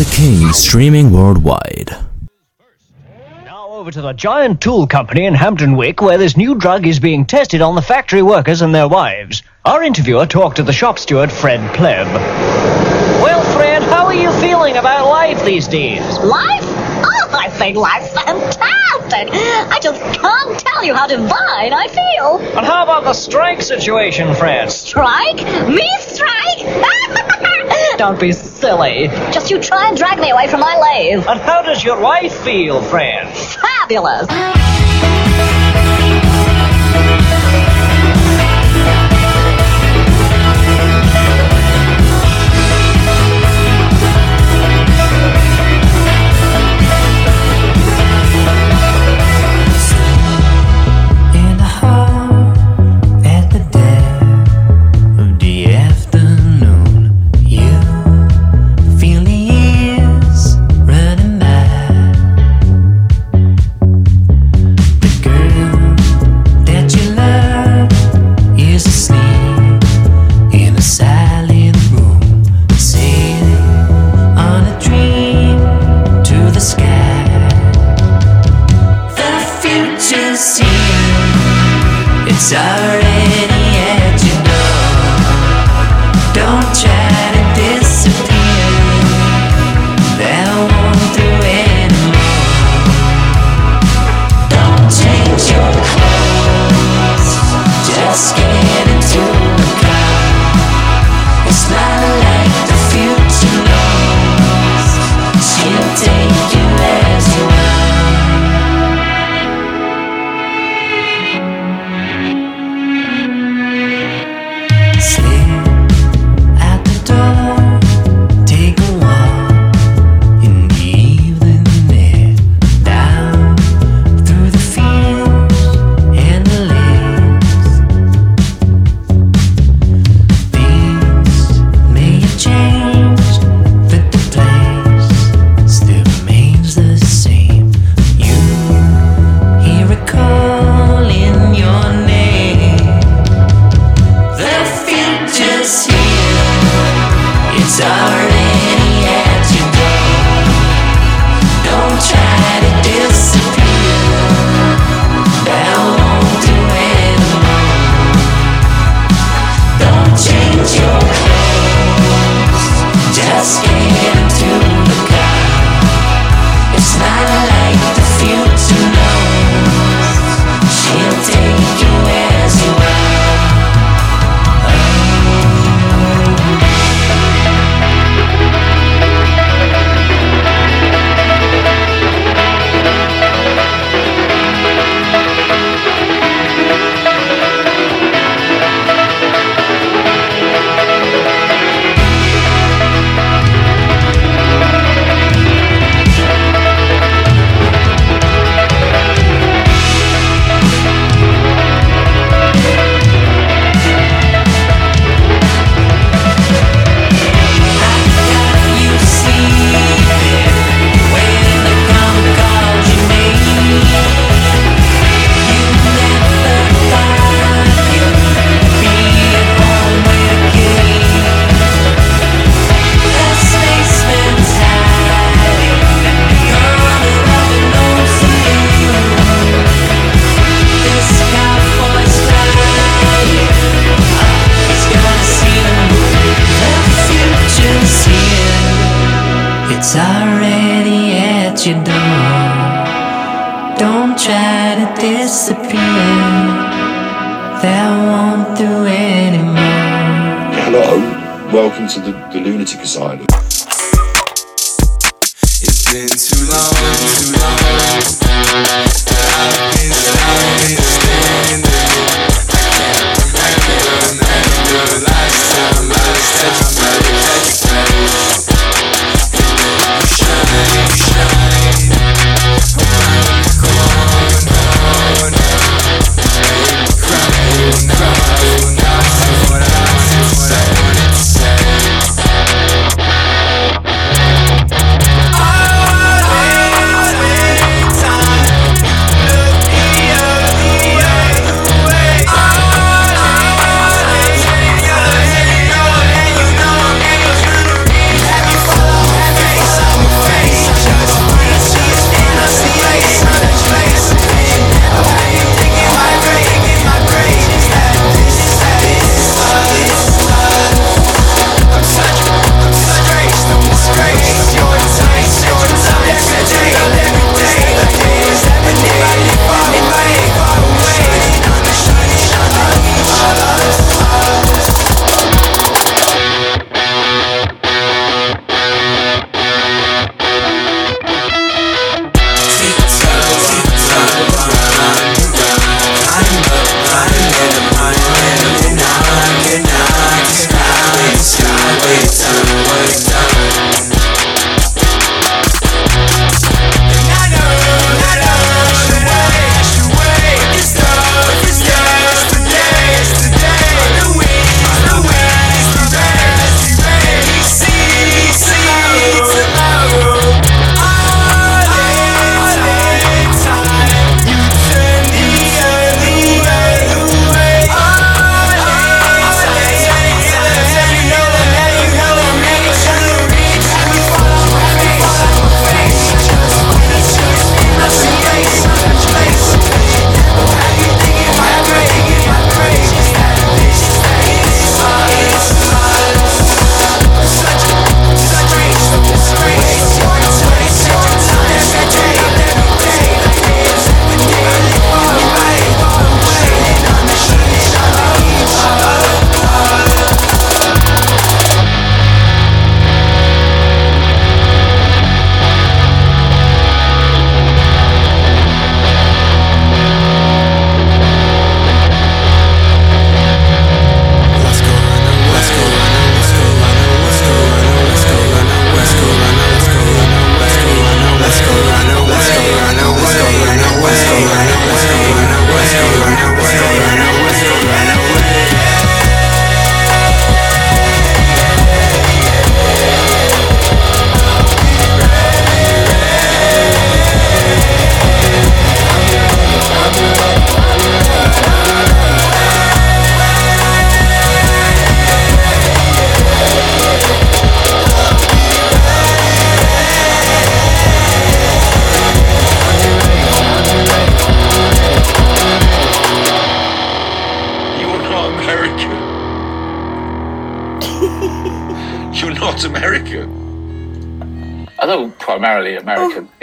the King streaming worldwide. Now over to the giant tool company in Hampton Wick, where this new drug is being tested on the factory workers and their wives. Our interviewer talked to the shop steward, Fred Pleb. Well, Fred, how are you feeling about life these days? Life? Oh, I think life's fantastic. I just can't tell you how divine I feel. And how about the strike situation, Fred? Strike? Me strike? Don't be silly. Just you try and drag me away from my lathe. And how does your wife feel, Fred? Fabulous. side.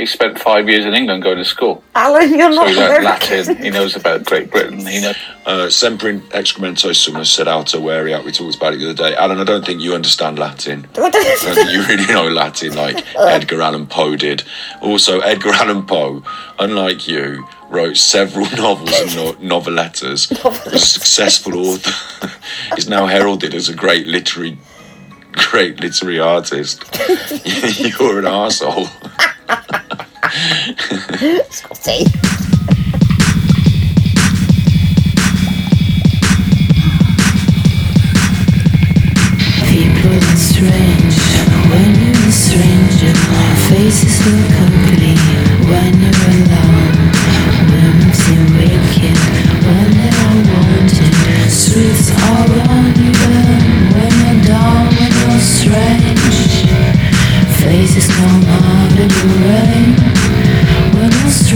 Spent five years in England going to school. Alan, you're So not he learned Latin. He knows about Great Britain. He knows. Uh, sempre in excremento sum sed alta variat. We talked about it the other day. Alan, I don't think you understand Latin. I don't think you really know Latin like Edgar Allan Poe did. Also, Edgar Allan Poe, unlike you, wrote several novels and no- novelettas. Was a successful author. He's now heralded as a great literary, great literary artist. You're an arsehole. Scotty. People are strange when you're a stranger. Faces look ugly when you're alone. Women seem wicked when they're wanted. Streets are uneven when you're down, when you're strange. Faces come out in the rain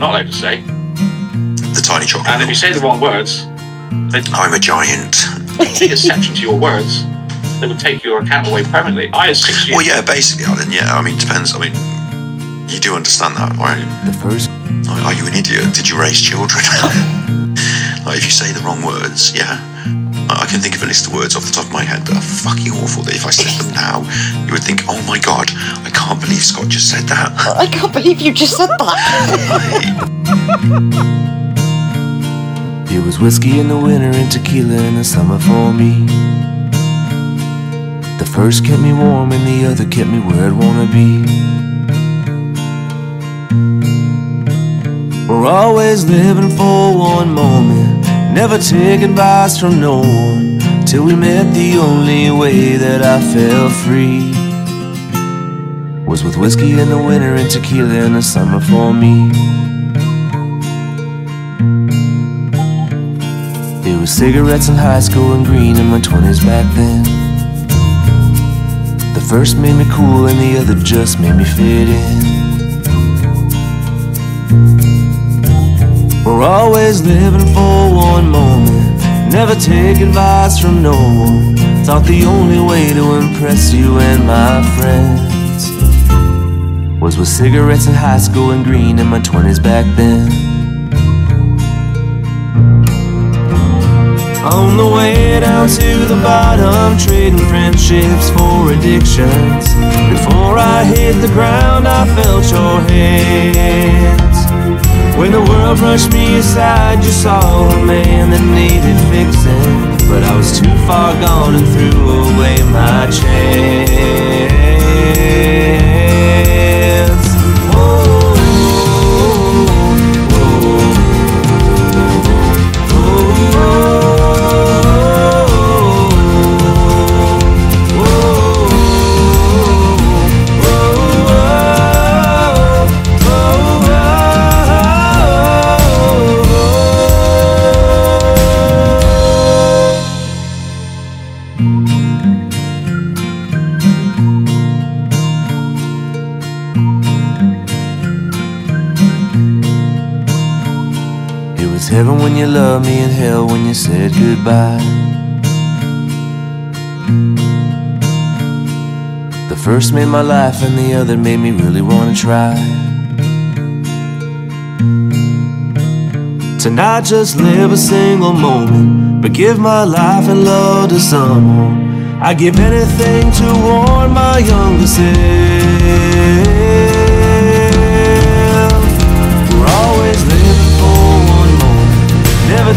not allowed to say. The tiny chocolate. And if you say the wrong words, they I'm a giant. take exception to your words. They would take your account away permanently. I had six years. Well, yeah, basically, Alan. Yeah, I mean, depends. I mean, you do understand that, right? The first Are you an idiot? Did you raise children? like, if you say the wrong words, yeah. I I can think of a list of words off the top of my head that are fucking awful. That if I said them now, you would think, "Oh my god, I can't believe Scott just said that." I can't believe you just said that. It was whiskey in the winter and tequila in the summer for me. The first kept me warm and the other kept me where I'd wanna be. We're always living for one moment, never take advice from no one. Till we met, the only way that I felt free was with whiskey in the winter and tequila in the summer for me. It was cigarettes in high school and green in my 20s back then. The first made me cool and the other just made me fit in. We're always living for one moment, never take advice from no one. Thought the only way to impress you and my friends was with cigarettes in high school and green in my 20s back then. On the way down to the bottom, trading friendships for addictions. Before I hit the ground, I felt your hands. When the world brushed me aside, you saw a man that needed fixing. But I was too far gone and threw away my chance. Oh, heaven when you loved me and hell when you said goodbye. The first made my life and the other made me really wanna try. To not just live a single moment, but give my life and love to someone. I'd give anything to warn my younger self.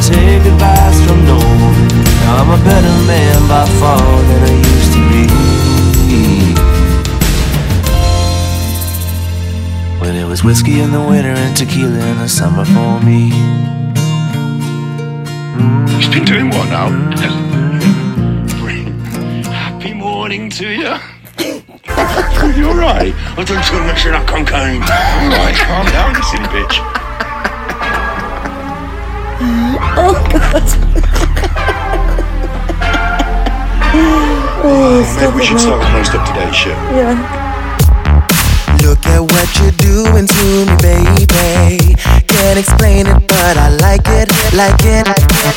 take advice from no one. Now I'm a better man by far than I used to be. When it was whiskey in the winter and tequila in the summer for me. Mm. He's been doing what now? Happy morning to you. You're right. I don't feel much like I'm going. Calm down, you silly bitch. Oh god. oh, Maybe we should start with most up to date shit. Yeah. Look at what you're doing to me, baby. Can't explain it, but I like it, like it, like it.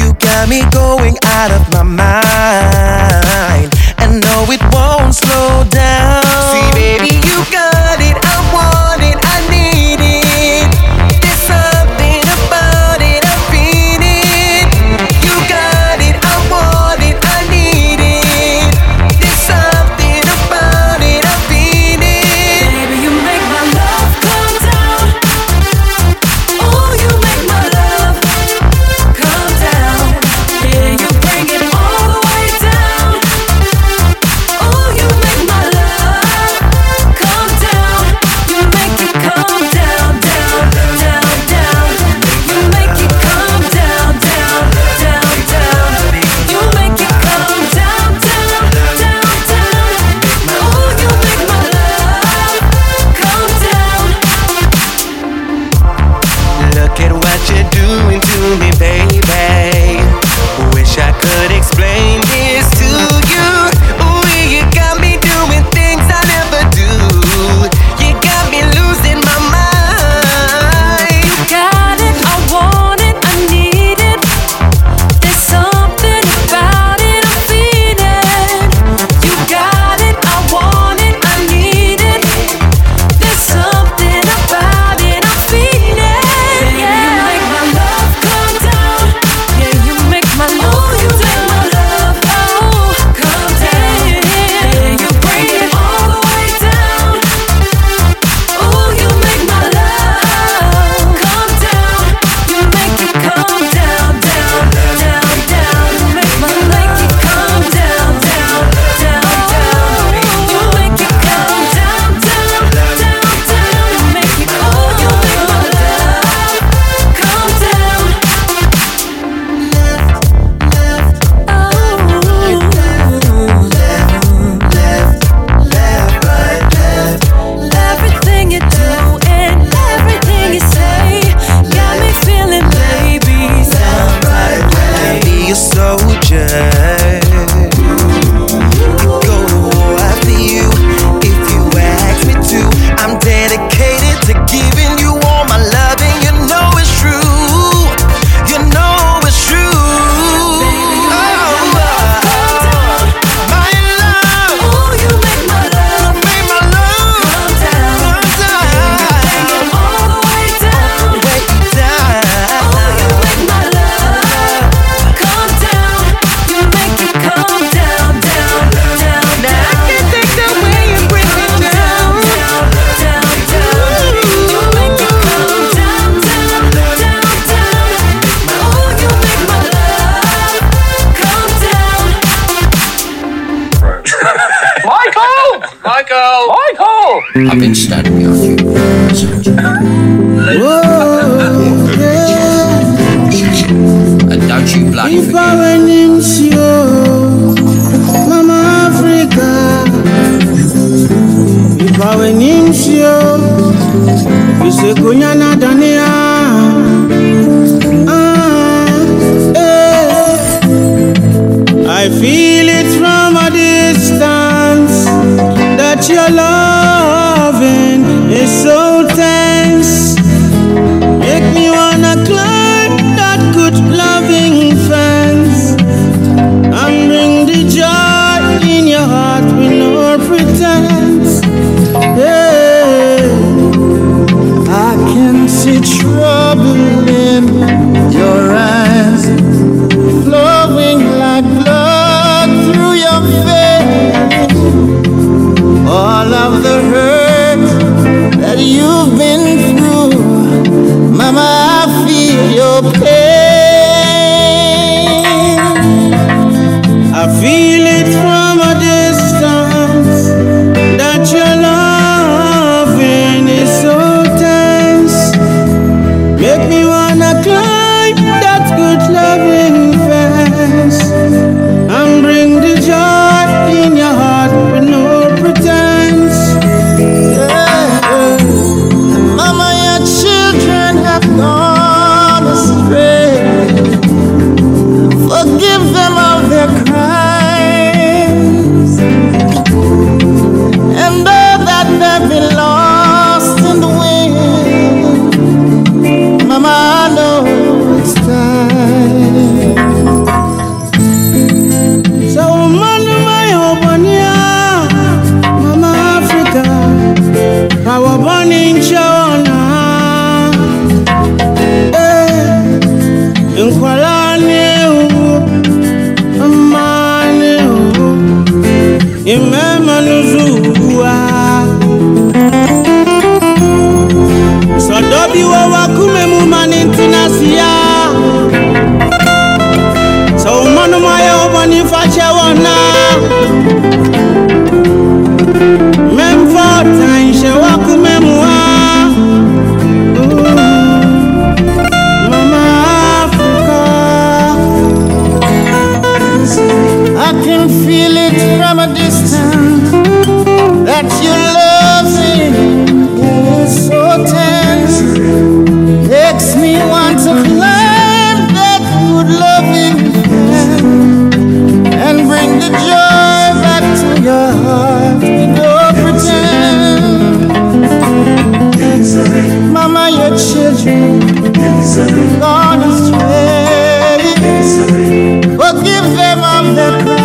You got me going out of my mind, and no, it won't slow down. I've been mm. Children gone astray. Forgive them of their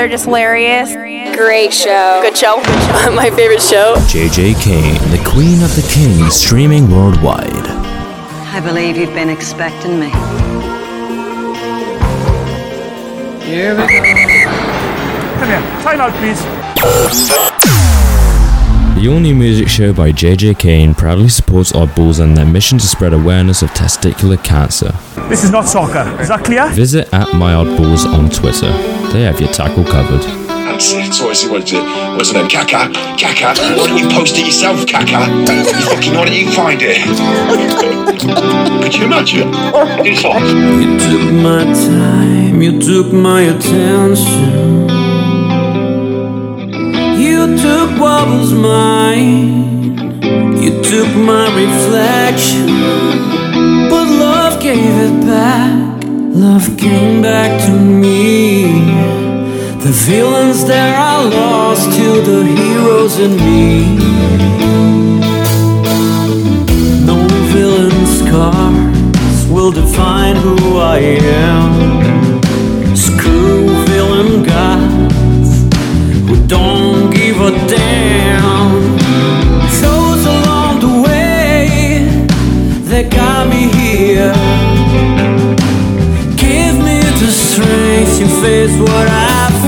They're just hilarious. Great show. Good show. My favorite show. JJ Kane, the Queen of the Kings, streaming worldwide. I believe you've been expecting me. Here we go. Come here. Time out, please. The all new music show by JJ Kane proudly supports Oddballs and their mission to spread awareness of testicular cancer. This is not soccer. Is that clear? Visit at My Oddballs on Twitter. They have your tackle covered. That's it. So what's it? What's it? What's it? name? Kaka, Kaka. Why don't you post it yourself, Kaka? You fucking why don't you find it? Could you imagine? It's off. You took my time, you took my attention. You took what was mine, you took my reflection. Gave it back, love came back to me. The feelings there are lost to the heroes in me. No villain scars will define who I am. Screw villain gods who don't give a damn. Face what I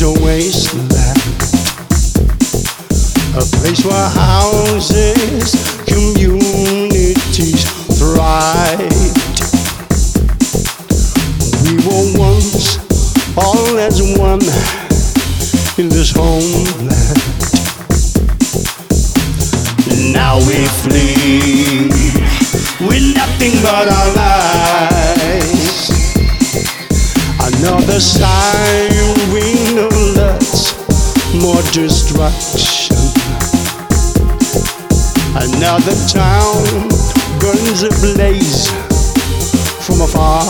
is a wasteland. A place where houses, communities thrived. We were once all as one in this homeland. Now we flee with nothing but our lives. Another siren alerts more destruction. Another town burns ablaze from afar.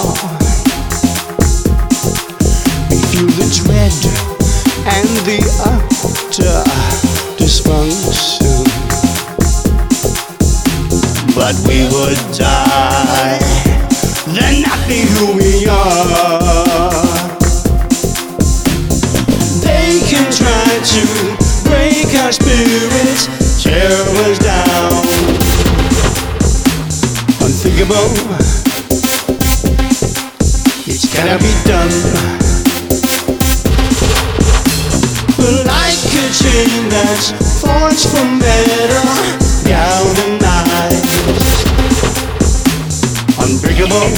We feel the dread and the utter dysfunction. But we would die, then not be who we are. To break our spirits, tear us down. Unthinkable, it's gonna be done. But like a chain that's forged from metal, galvanized, unbreakable.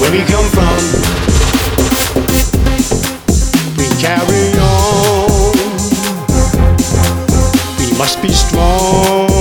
Where we come from, carry on. We must be strong.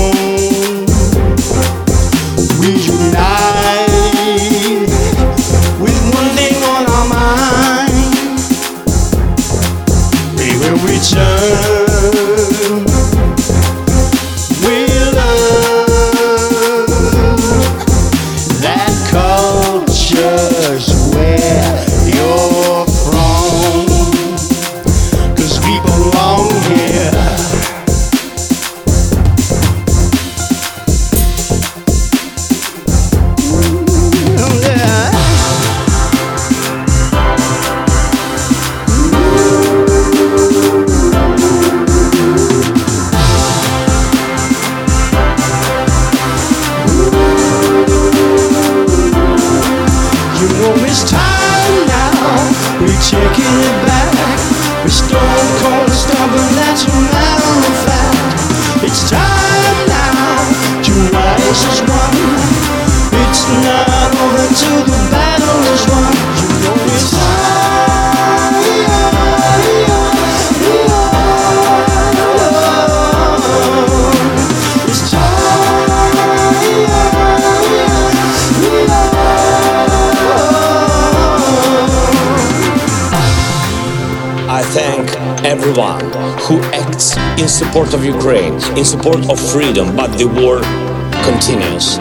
Support of freedom, but the war continues.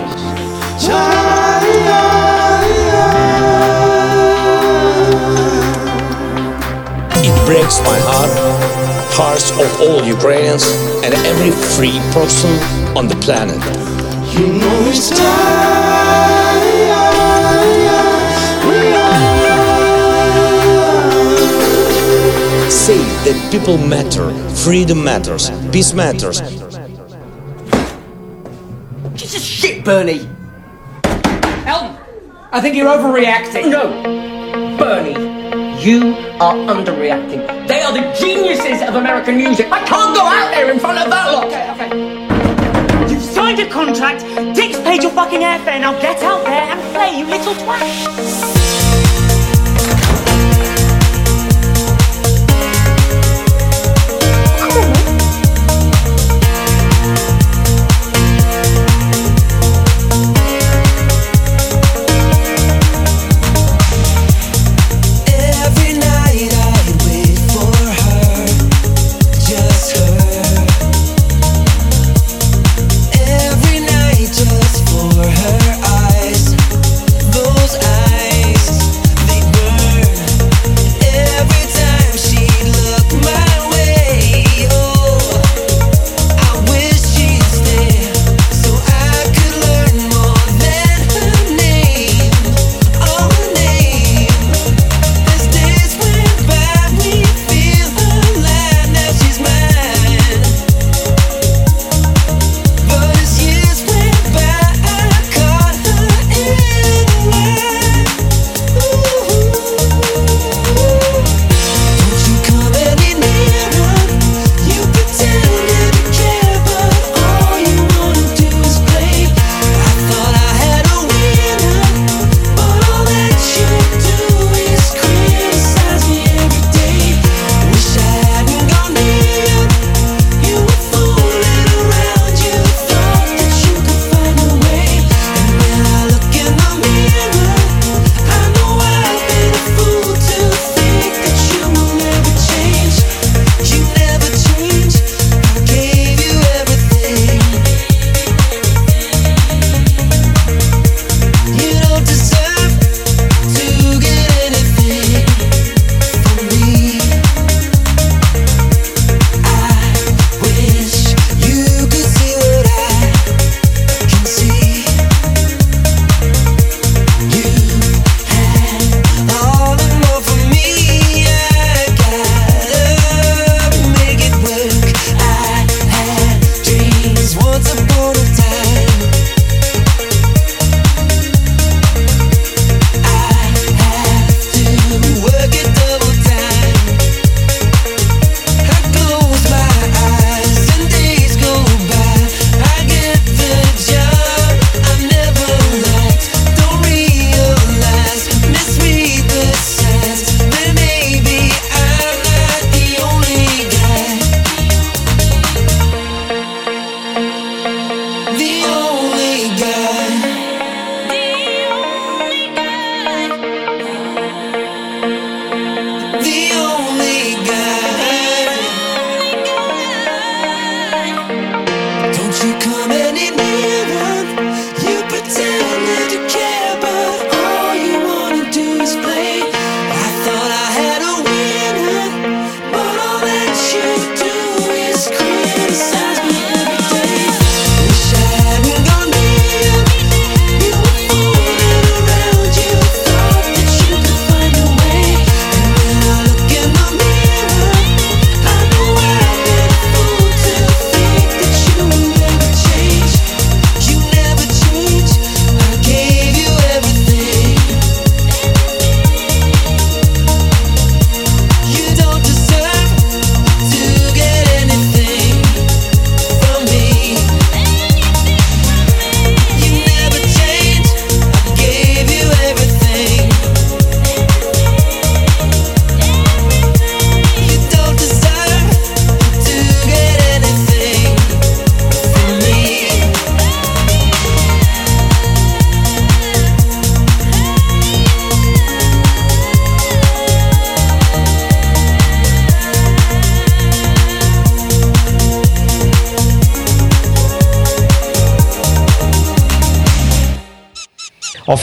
It breaks my heart, hearts of all Ukrainians and every free person on the planet. You know it's Say that people matter, freedom matters, peace matters. Jesus shit, Bernie! Elton, I think you're overreacting. No, Bernie, you are underreacting. They are the geniuses of American music. I can't go out there in front of that lot. Okay, okay. You've signed a contract. Dick's paid your fucking airfare. Now get out there and play, you little twat.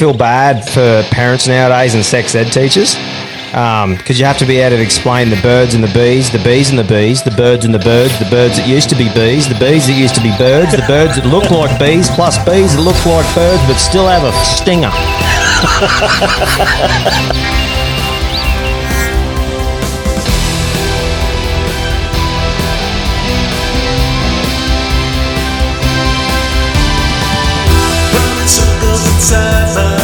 feel bad for parents nowadays and sex ed teachers because um, you have to be able to explain the birds and the bees, the bees and the bees, the birds and the birds, the birds that used to be bees, the bees that used to be birds, the birds that look like bees, plus bees that look like birds but still have a stinger. summer.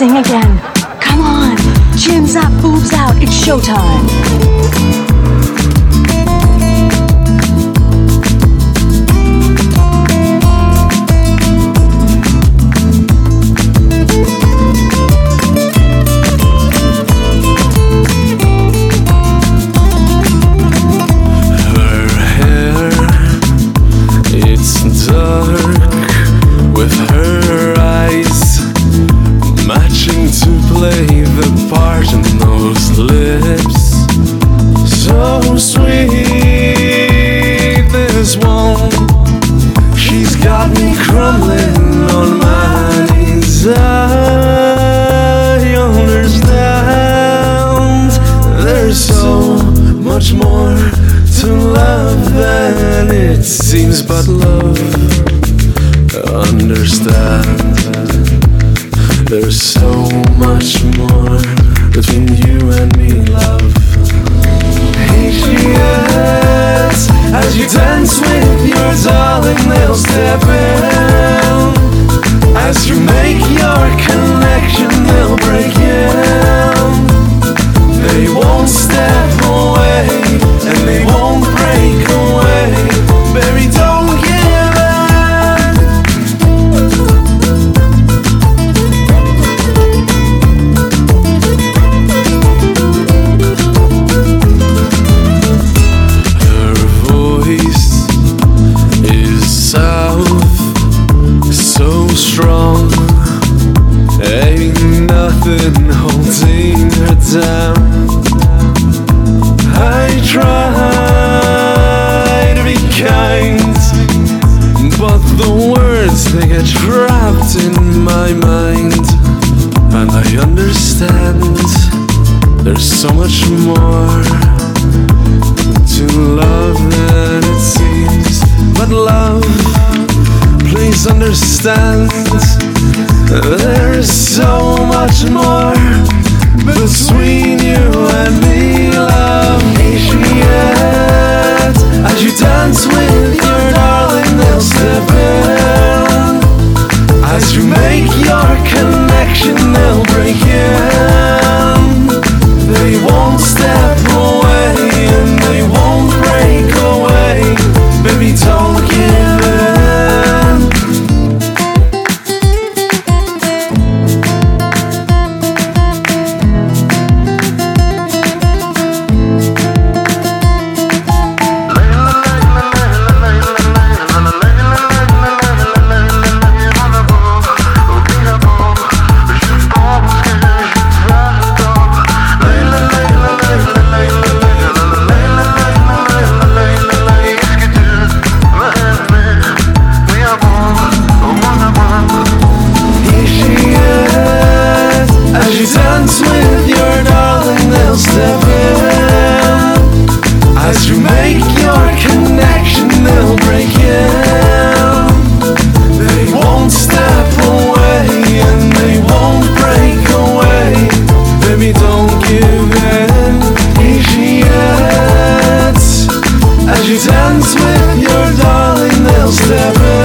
sing again. Come on, chins up, boobs out, it's showtime. strong. Ain't nothing holding her down. I try to be kind, but the words they get trapped in my mind. And I understand there's so much more to love than it seems. But love please understand there is so much more between you and me, love. Yet, as you dance with your darling, they'll step in. As you make your connection, they'll break in. you dance with your darling, they'll step in.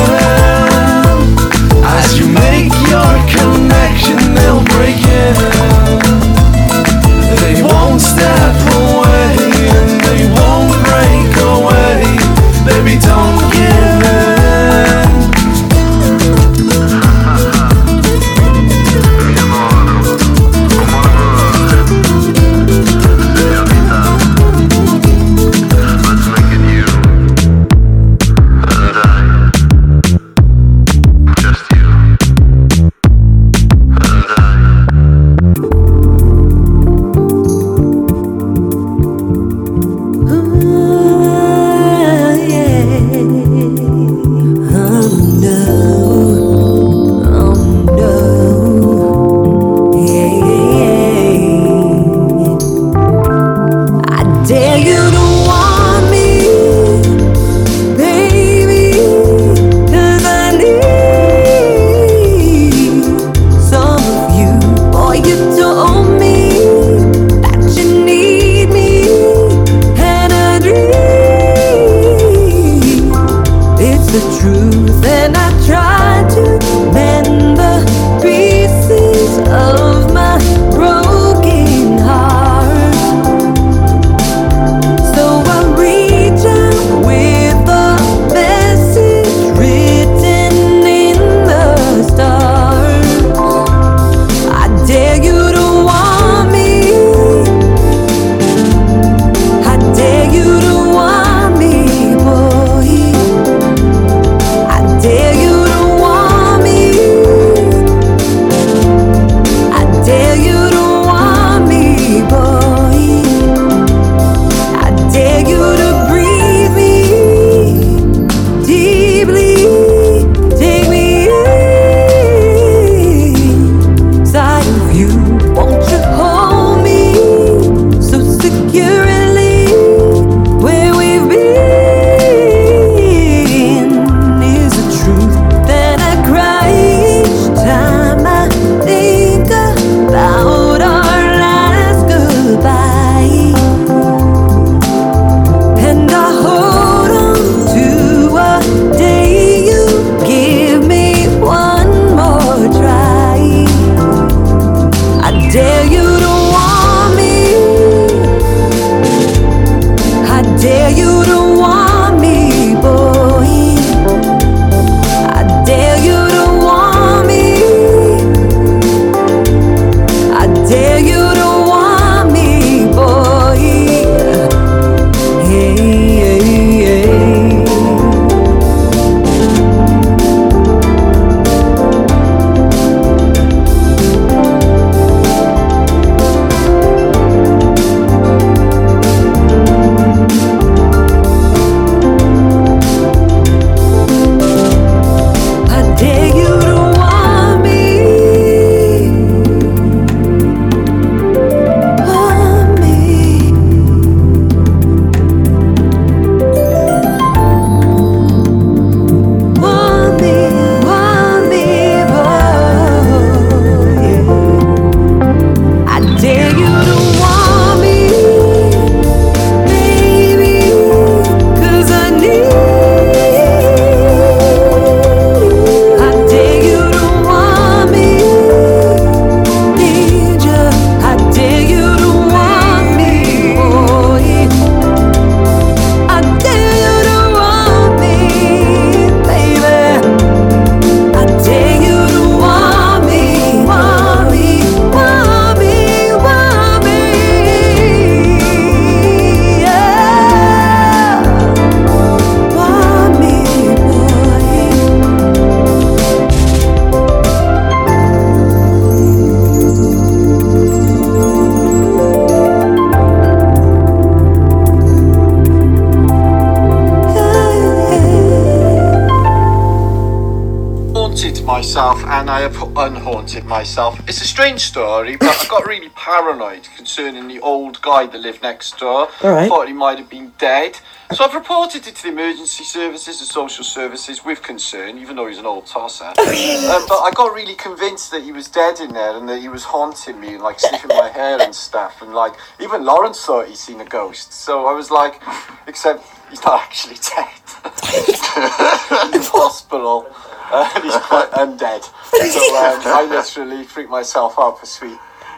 Strange story, but I got really paranoid concerning the old guy that lived next door. All right. Thought he might have been dead. So I've reported it to the emergency services and social services with concern, even though he's an old tosser. um, but I got really convinced that he was dead in there and that he was haunting me and like sniffing my hair and stuff. And like, even Lawrence thought he'd seen a ghost. So I was like, except he's not actually dead. He's in hospital. Uh, and he's quite undead. So um, I literally freaked myself out for sweet.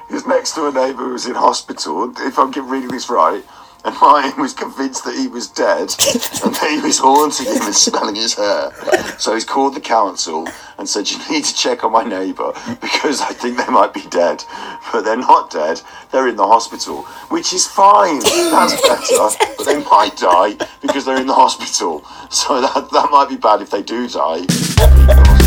His next to a neighbour who was in hospital, if I'm getting- reading this right, and Martin was convinced that he was dead and that he was haunting him and smelling his hair. So he's called the council and said, You need to check on my neighbour because I think they might be dead. But they're not dead, they're in the hospital, which is fine. That's better. But they might die because they're in the hospital. So that, that might be bad if they do die.